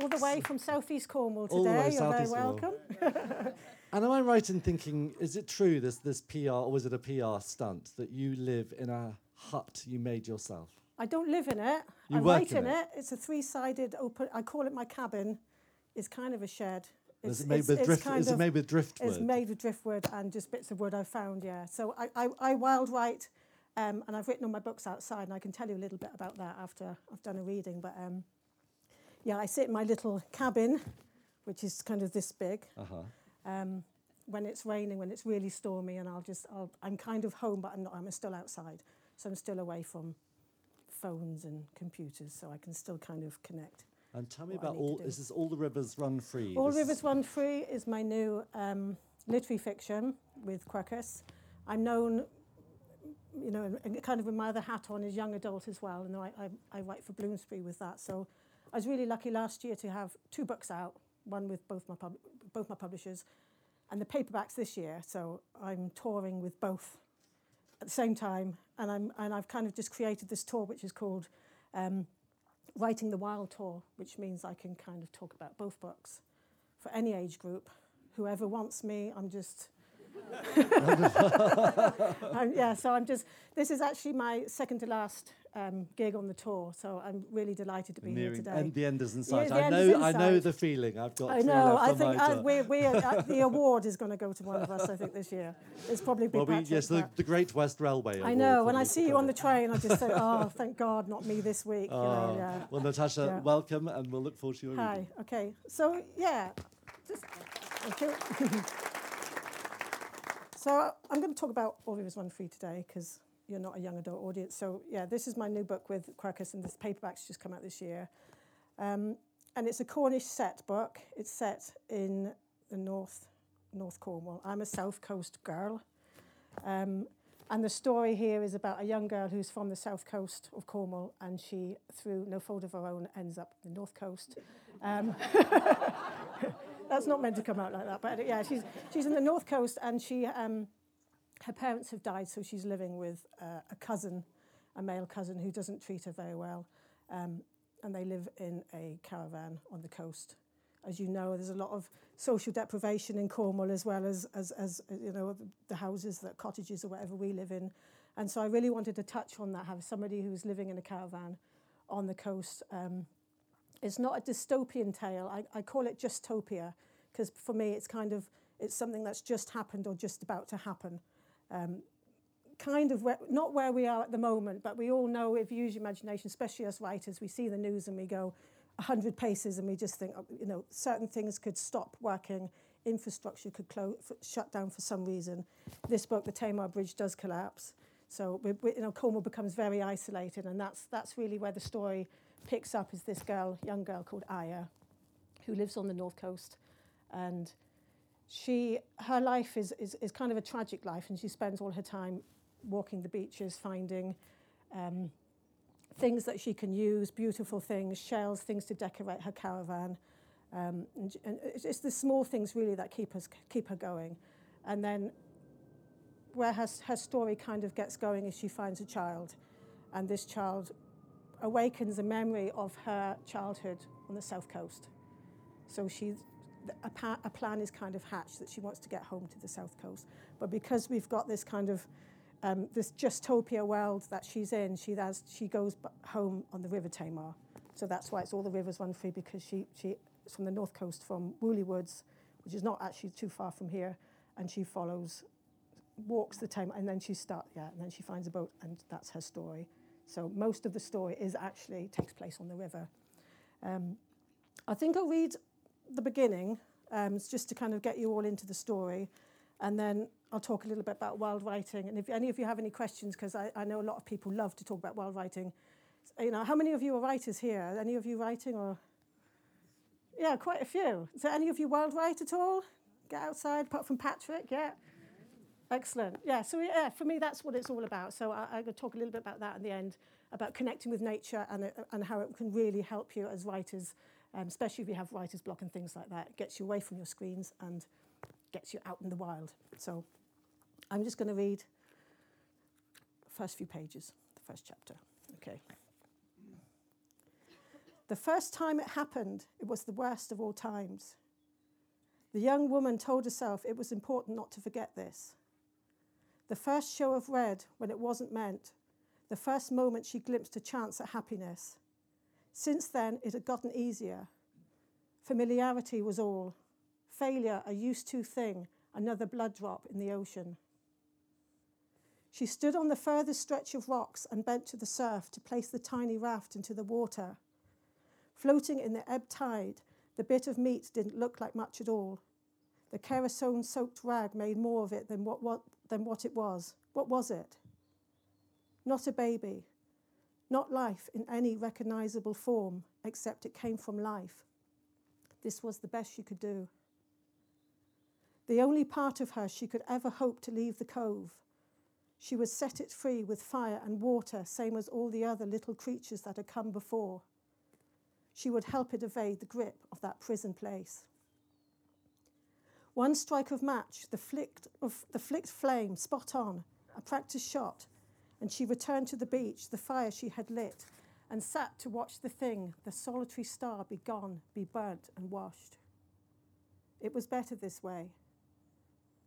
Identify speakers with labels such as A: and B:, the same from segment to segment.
A: all the way from southeast Cornwall
B: All the way
A: today. You're very
B: southeast
A: welcome.
B: And am I right in thinking, is it true this this PR or was it a PR stunt that you live in a hut you made yourself?
A: I don't live in it.
B: You
A: I
B: work
A: write
B: in
A: in
B: it?
A: it. It's a three-sided open. I call it my cabin. It's kind of a shed.
B: Is
A: It's,
B: it made
A: it's,
B: with
A: it's
B: drift?
A: kind
B: Is it made with driftwood?
A: It's made with driftwood and just bits of wood I found. Yeah. So I, I, I wild write, um, and I've written all my books outside, and I can tell you a little bit about that after I've done a reading. But um, yeah, I sit in my little cabin, which is kind of this big.
B: Uh-huh.
A: um, when it's raining, when it's really stormy, and I'll just, I'll, I'm kind of home, but I'm not, I'm still outside. So I'm still away from phones and computers, so I can still kind of connect.
B: And tell me about all. Is this all the rivers run free?
A: All
B: This
A: Rivers Run Free is my new um, literary fiction with Quercus. I'm known, you know, kind of with my other hat on as young adult as well, and I, I, I write for Bloomsbury with that. So I was really lucky last year to have two books out, one with both my, pub- both my publishers, and the paperbacks this year. So I'm touring with both at the same time, and, I'm, and I've kind of just created this tour which is called um, Writing the Wild Tour, which means I can kind of talk about both books for any age group. Whoever wants me, I'm just. Yeah, so I'm just. This is actually my second to last um, gig on the tour, so I'm really delighted to be here today.
B: and the end is in sight.
A: the
B: I know. I know the feeling. I've got.
A: I know. I think uh, we're, we're, uh, the award is going to go to one of us. I think this year. It's probably Big
B: Well, we, yes, the, the Great West Railway.
A: I know. When I see you on the train, I just say, "Oh, thank God, not me this week." You know,
B: Oh,
A: yeah.
B: Well, Natasha,
A: Yeah.
B: welcome, and we'll look forward to your reading.
A: Hi. Okay. So yeah, just thank you. So I'm going to talk about All Rivers Run Free today because you're not a young adult audience. So yeah, this is my new book with Quercus, and this paperback's just come out this year. Um, and it's a Cornish set book. It's set in the north, North Cornwall. I'm a South Coast girl. Um, and the story here is about a young girl who's from the south coast of Cornwall, and she, through no fault of her own, ends up the north coast. Um, That's not meant to come out like that. But yeah, she's she's in the north coast, and she um, her parents have died, so she's living with uh, a cousin, a male cousin who doesn't treat her very well, um, and they live in a caravan on the coast. As you know, there's a lot of social deprivation in Cornwall, as well as as as you know the houses, the cottages, or whatever we live in. And so I really wanted to touch on that, have somebody who's living in a caravan on the coast. Um, it's not a dystopian tale. I, I call it justopia because for me it's kind of, it's something that's just happened or just about to happen. Um, kind of where, not where we are at the moment, but we all know if you use your imagination, especially as writers, we see the news and we go a 100 paces and we just think, oh, you know, certain things could stop working, infrastructure could shut down for some reason. This book, The Tamar Bridge, does collapse. So, we, we, you know, Cornwall becomes very isolated, and that's, that's really where the story picks up is this girl, young girl called Aya, who lives on the north coast. And she, her life is, is, is kind of a tragic life, and she spends all her time walking the beaches, finding um, things that she can use, beautiful things, shells, things to decorate her caravan. Um, and, and it's the small things really that keep us keep her going. And then where her, her story kind of gets going is she finds a child, and this child awakens a memory of her childhood on the south coast. So she's a, pa- a plan is kind of hatched that she wants to get home to the south coast. But because we've got this kind of um, this dystopia world that she's in, she has, she goes b- home on the River Tamar. So that's why it's all the rivers run free because she she is from the north coast from Woolly Woods, which is not actually too far from here, and she follows walks the Tamar and then she starts yeah and then she finds a boat and that's her story. So most of the story is actually takes place on the river. Um, I think I'll read the beginning, um, just to kind of get you all into the story, and then I'll talk a little bit about wild writing. And if any of you have any questions, because I, I know a lot of people love to talk about wild writing. You know, how many of you are writers here? Any of you writing or? Yeah, quite a few. So any of you wild write at all? Get outside, apart from Patrick, yeah. Excellent. Yeah, so yeah, for me, that's what it's all about. So I, I'm going to talk a little bit about that at the end, about connecting with nature and, uh, and how it can really help you as writers, um, especially if you have writer's block and things like that. It gets you away from your screens and gets you out in the wild. So I'm just going to read the first few pages, the first chapter. Okay. The first time it happened, it was the worst of all times. The young woman told herself it was important not to forget this. The first show of red when it wasn't meant, the first moment she glimpsed a chance at happiness. Since then, it had gotten easier. Familiarity was all. Failure, a used to thing, another blood drop in the ocean. She stood on the furthest stretch of rocks and bent to the surf to place the tiny raft into the water. Floating in the ebb tide, the bit of meat didn't look like much at all. The kerosene soaked rag made more of it than what, what, than what it was. What was it? Not a baby, not life in any recognizable form, except it came from life. This was the best she could do. The only part of her she could ever hope to leave the cove. She would set it free with fire and water, same as all the other little creatures that had come before. She would help it evade the grip of that prison place. One strike of match, the flicked, of, the flicked flame, spot on, a practice shot, and she returned to the beach, the fire she had lit, and sat to watch the thing, the solitary star, be gone, be burnt and washed. It was better this way,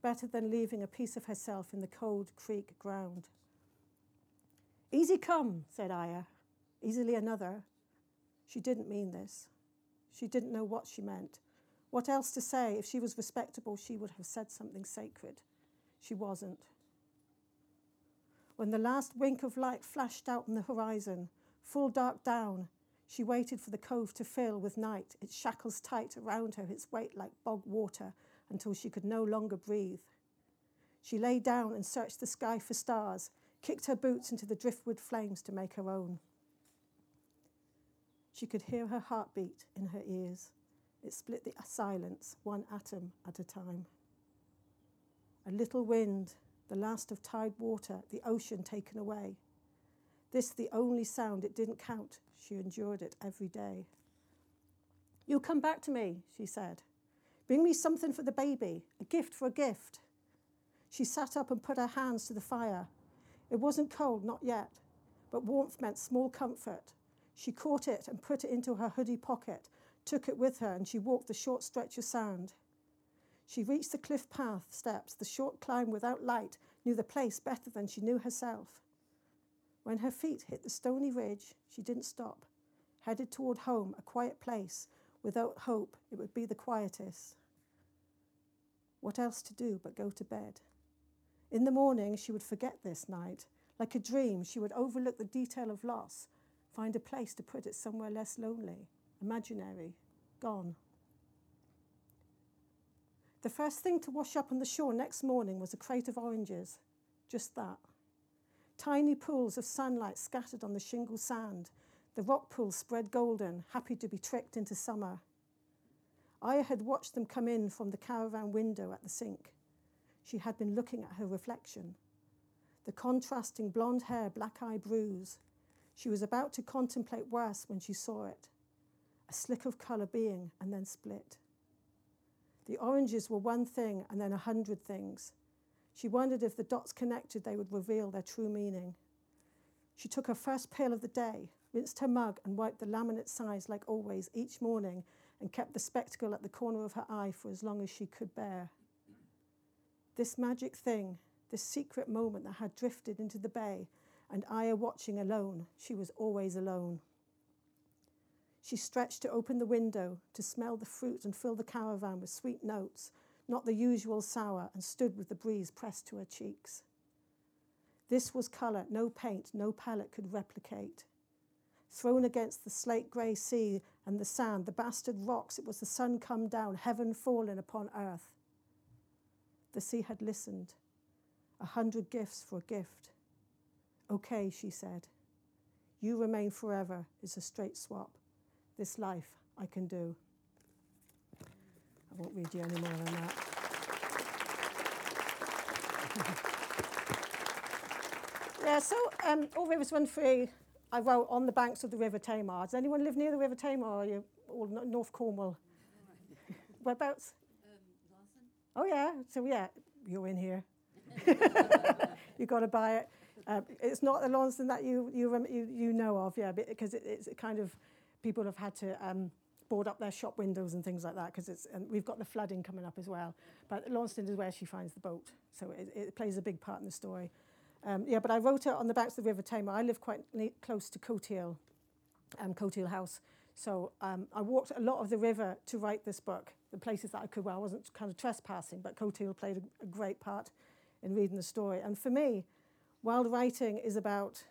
A: better than leaving a piece of herself in the cold creek ground. Easy come, said Aya, easily another. She didn't mean this. She didn't know what she meant. What else to say? If she was respectable, she would have said something sacred. She wasn't. When the last wink of light flashed out on the horizon, full dark down, she waited for the cove to fill with night, its shackles tight around her, its weight like bog water, until she could no longer breathe. She lay down and searched the sky for stars, kicked her boots into the driftwood flames to make her own. She could hear her heartbeat in her ears. It split the silence, one atom at a time. A little wind, the last of tide water, the ocean taken away. This the only sound it didn't count. She endured it every day. You'll come back to me, she said. Bring me something for the baby, a gift for a gift. She sat up and put her hands to the fire. It wasn't cold, not yet, but warmth meant small comfort. She caught it and put it into her hoodie pocket took it with her, and she walked the short stretch of sand. She reached the cliff path steps, the short climb without light, knew the place better than she knew herself. When her feet hit the stony ridge, she didn't stop, headed toward home, a quiet place. Without hope, it would be the quietest. What else to do but go to bed? In the morning, she would forget this night. Like a dream, she would overlook the detail of loss, find a place to put it somewhere less lonely imaginary, gone. The first thing to wash up on the shore next morning was a crate of oranges, just that. Tiny pools of sunlight scattered on the shingle sand, the rock pools spread golden, happy to be tricked into summer. Aya had watched them come in from the caravan window at the sink. She had been looking at her reflection. The contrasting blonde hair, black eye bruise. She was about to contemplate worse when she saw it a slick of colour being, and then split. The oranges were one thing and then a hundred things. She wondered if the dots connected, they would reveal their true meaning. She took her first pill of the day, rinsed her mug, and wiped the laminate sides like always each morning, and kept the spectacle at the corner of her eye for as long as she could bear. This magic thing, this secret moment that had drifted into the bay, and Aya watching alone, she was always alone. She stretched to open the window, to smell the fruit and fill the caravan with sweet notes, not the usual sour, and stood with the breeze pressed to her cheeks. This was colour no paint, no palette could replicate. Thrown against the slate grey sea and the sand, the bastard rocks, it was the sun come down, heaven fallen upon earth. The sea had listened. A hundred gifts for a gift. Okay, she said. You remain forever is a straight swap this life I can do. I won't read you any more than that. yeah, so um, All Rivers Run Free, I wrote on the banks of the River Tamar. Does anyone live near the River Tamar or are you all North Cornwall? Whereabouts? Um, oh, yeah. So, yeah, you're in here. You've got to buy it. Uh, it's not the Launceston that you, you, you, you know of, yeah, because it, it's kind of people have had to um, board up their shop windows and things like that because it's and we've got the flooding coming up as well. But Launceston is where she finds the boat, so it, it plays a big part in the story. Um, yeah, but I wrote it on the banks of the River Tamar. I live quite close to Cotehill, um, Cotehill House. So um, I walked a lot of the river to write this book, the places that I could, well, I wasn't kind of trespassing, but Cotehill played a, a great part in reading the story. And for me, while writing is about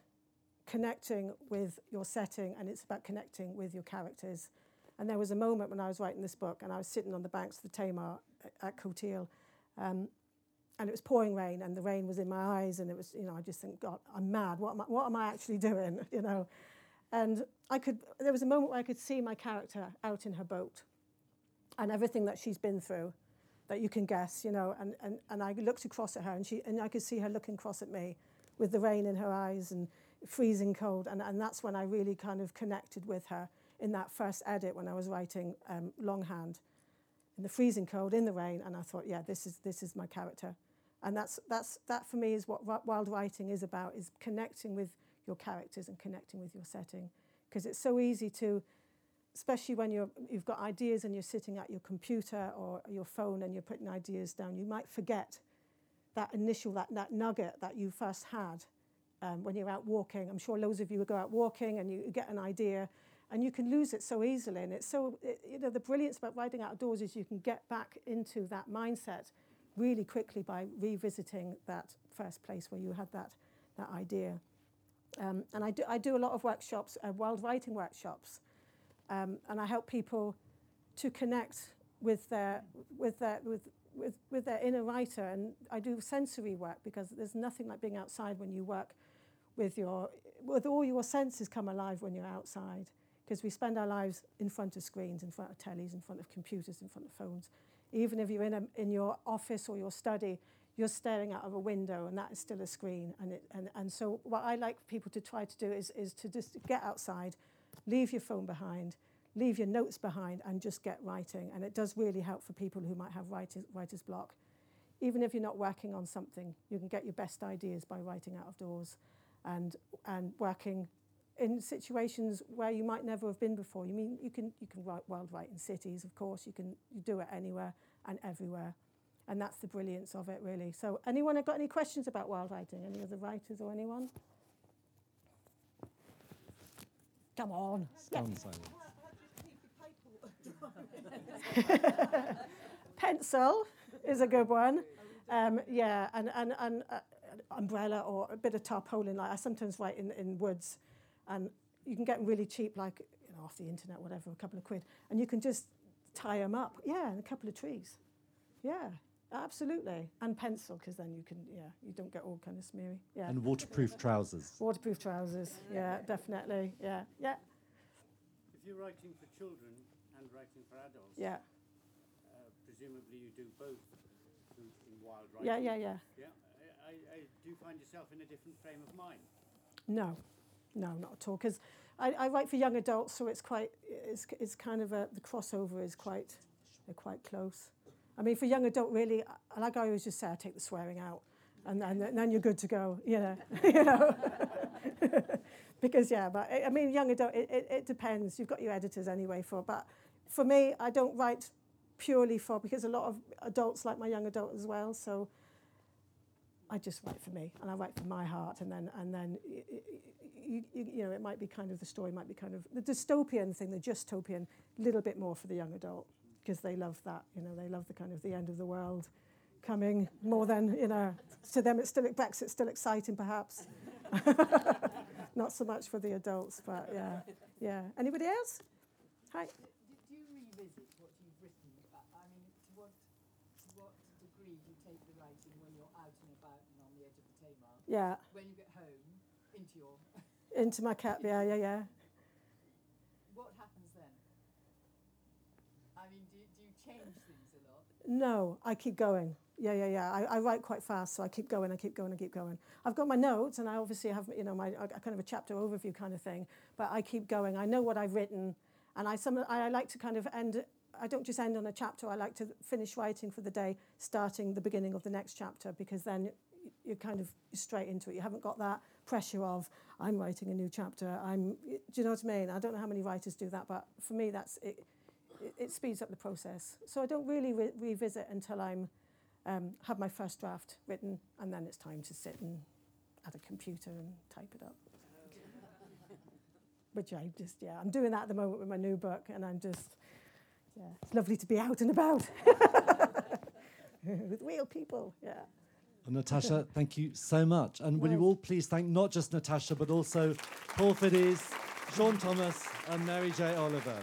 A: connecting with your setting and it's about connecting with your characters. And there was a moment when I was writing this book and I was sitting on the banks of the Tamar at Cotehele um, and it was pouring rain and the rain was in my eyes and it was, you know, I just think, God, I'm mad. What am I, what am I actually doing, you know? And I could, there was a moment where I could see my character out in her boat and everything that she's been through that you can guess, you know, and, and, and I looked across at her and, she, and I could see her looking across at me with the rain in her eyes and freezing cold. And, and that's when I really kind of connected with her in that first edit when I was writing um, longhand. In the freezing cold, in the rain, and I thought, yeah, this is this is my character, and that's that's that for me is what wild writing is about: is connecting with your characters and connecting with your setting, because it's so easy to, especially when you're you've got ideas and you're sitting at your computer or your phone and you're putting ideas down, you might forget that initial that that nugget that you first had um, when you're out walking. I'm sure loads of you would go out walking and you get an idea and you can lose it so easily. And it's so, it, you know, the brilliance about writing outdoors is you can get back into that mindset really quickly by revisiting that first place where you had that, that idea. Um, and I do, I do a lot of workshops, uh, wild writing workshops, um, and I help people to connect with their, with, their, with, with, with their inner writer. And I do sensory work because there's nothing like being outside when you work with your with all your senses come alive when you're outside because we spend our lives in front of screens, in front of tellies, in front of computers, in front of phones. Even if you're in a, in your office or your study, you're staring out of a window and that is still a screen and it, and and so what I like people to try to do is is to just get outside, leave your phone behind, leave your notes behind and just get writing and it does really help for people who might have writer's, writer's block. Even if you're not working on something, you can get your best ideas by writing out of doors. And, and working in situations where you might never have been before. You mean you can you can write wild write in cities, of course. You can you do it anywhere and everywhere, and that's the brilliance of it, really. So, anyone have got any questions about wild writing? Any other writers or anyone? Come on.
B: Silence.
A: Pencil is a good one. Um, yeah, and and and. Uh, umbrella or a bit of tarpaulin like I sometimes write in, in woods and you can get them really cheap, like you know, off the internet, whatever, a couple of quid, and you can just tie them up. Yeah, and a couple of trees. Yeah, absolutely, and pencil because then you can, yeah, you don't get all kind of smeary. Yeah.
B: And waterproof trousers.
A: Waterproof trousers. Yeah, definitely. Yeah, yeah.
C: If you're writing for children and writing for adults,
A: yeah,
C: uh, presumably you do both in wild writing.
A: Yeah, yeah, yeah.
C: Yeah. I, I, do find yourself in a different frame of mind?
A: No, no, not at all. Because I, I, write for young adults, so it's quite, it's, it's kind of a, the crossover is quite, they're quite close. I mean, for young adult, really, like I always just say, I take the swearing out, and then, and then you're good to go. You know, you know. because yeah, but I mean, young adult, it, it, it depends. You've got your editors anyway for, but for me, I don't write purely for because a lot of adults like my young adult as well. So I just write for me, and I write for my heart, and then and then you, you, you, know, it might be kind of the story might be kind of the dystopian thing, the dystopian, little bit more for the young adult because they love that. You know, they love the kind of the end of the world coming more than you know. To them, it's still Brexit's still exciting, perhaps. Not so much for the adults, but yeah, yeah. Anybody else? Hi.
D: Do you revisit what you've written? I mean, to what, to what degree do you take the writing when you're out and about and on the edge of the Tamar?
A: Yeah.
D: When you get home, into your
A: into my cap. Yeah, yeah, yeah.
D: What happens then? I mean, do, do you change things a lot?
A: No, I keep going. Yeah, yeah, yeah. I, I write quite fast, so I keep going, I keep going, I keep going. I've got my notes, and I obviously have, you know, my kind of a chapter overview kind of thing. But I keep going. I know what I've written, and I some I like to kind of end. I don't just end on a chapter. I like to finish writing for the day, starting the beginning of the next chapter, because then you're kind of straight into it. You haven't got that pressure of I'm writing a new chapter. I'm, do you know what I mean? I don't know how many writers do that, but for me, that's it. It, it speeds up the process. So I don't really re- revisit until I'm um, have my first draft written, and then it's time to sit and at a computer and type it up. Which I just, yeah, I'm doing that at the moment with my new book, and I'm just, yeah, it's lovely to be out and about with real people, yeah.
B: Natasha, thank you so much. And will you all please thank not just Natasha, but also Paul Fiddies, Sean Thomas, and Mary J. Oliver.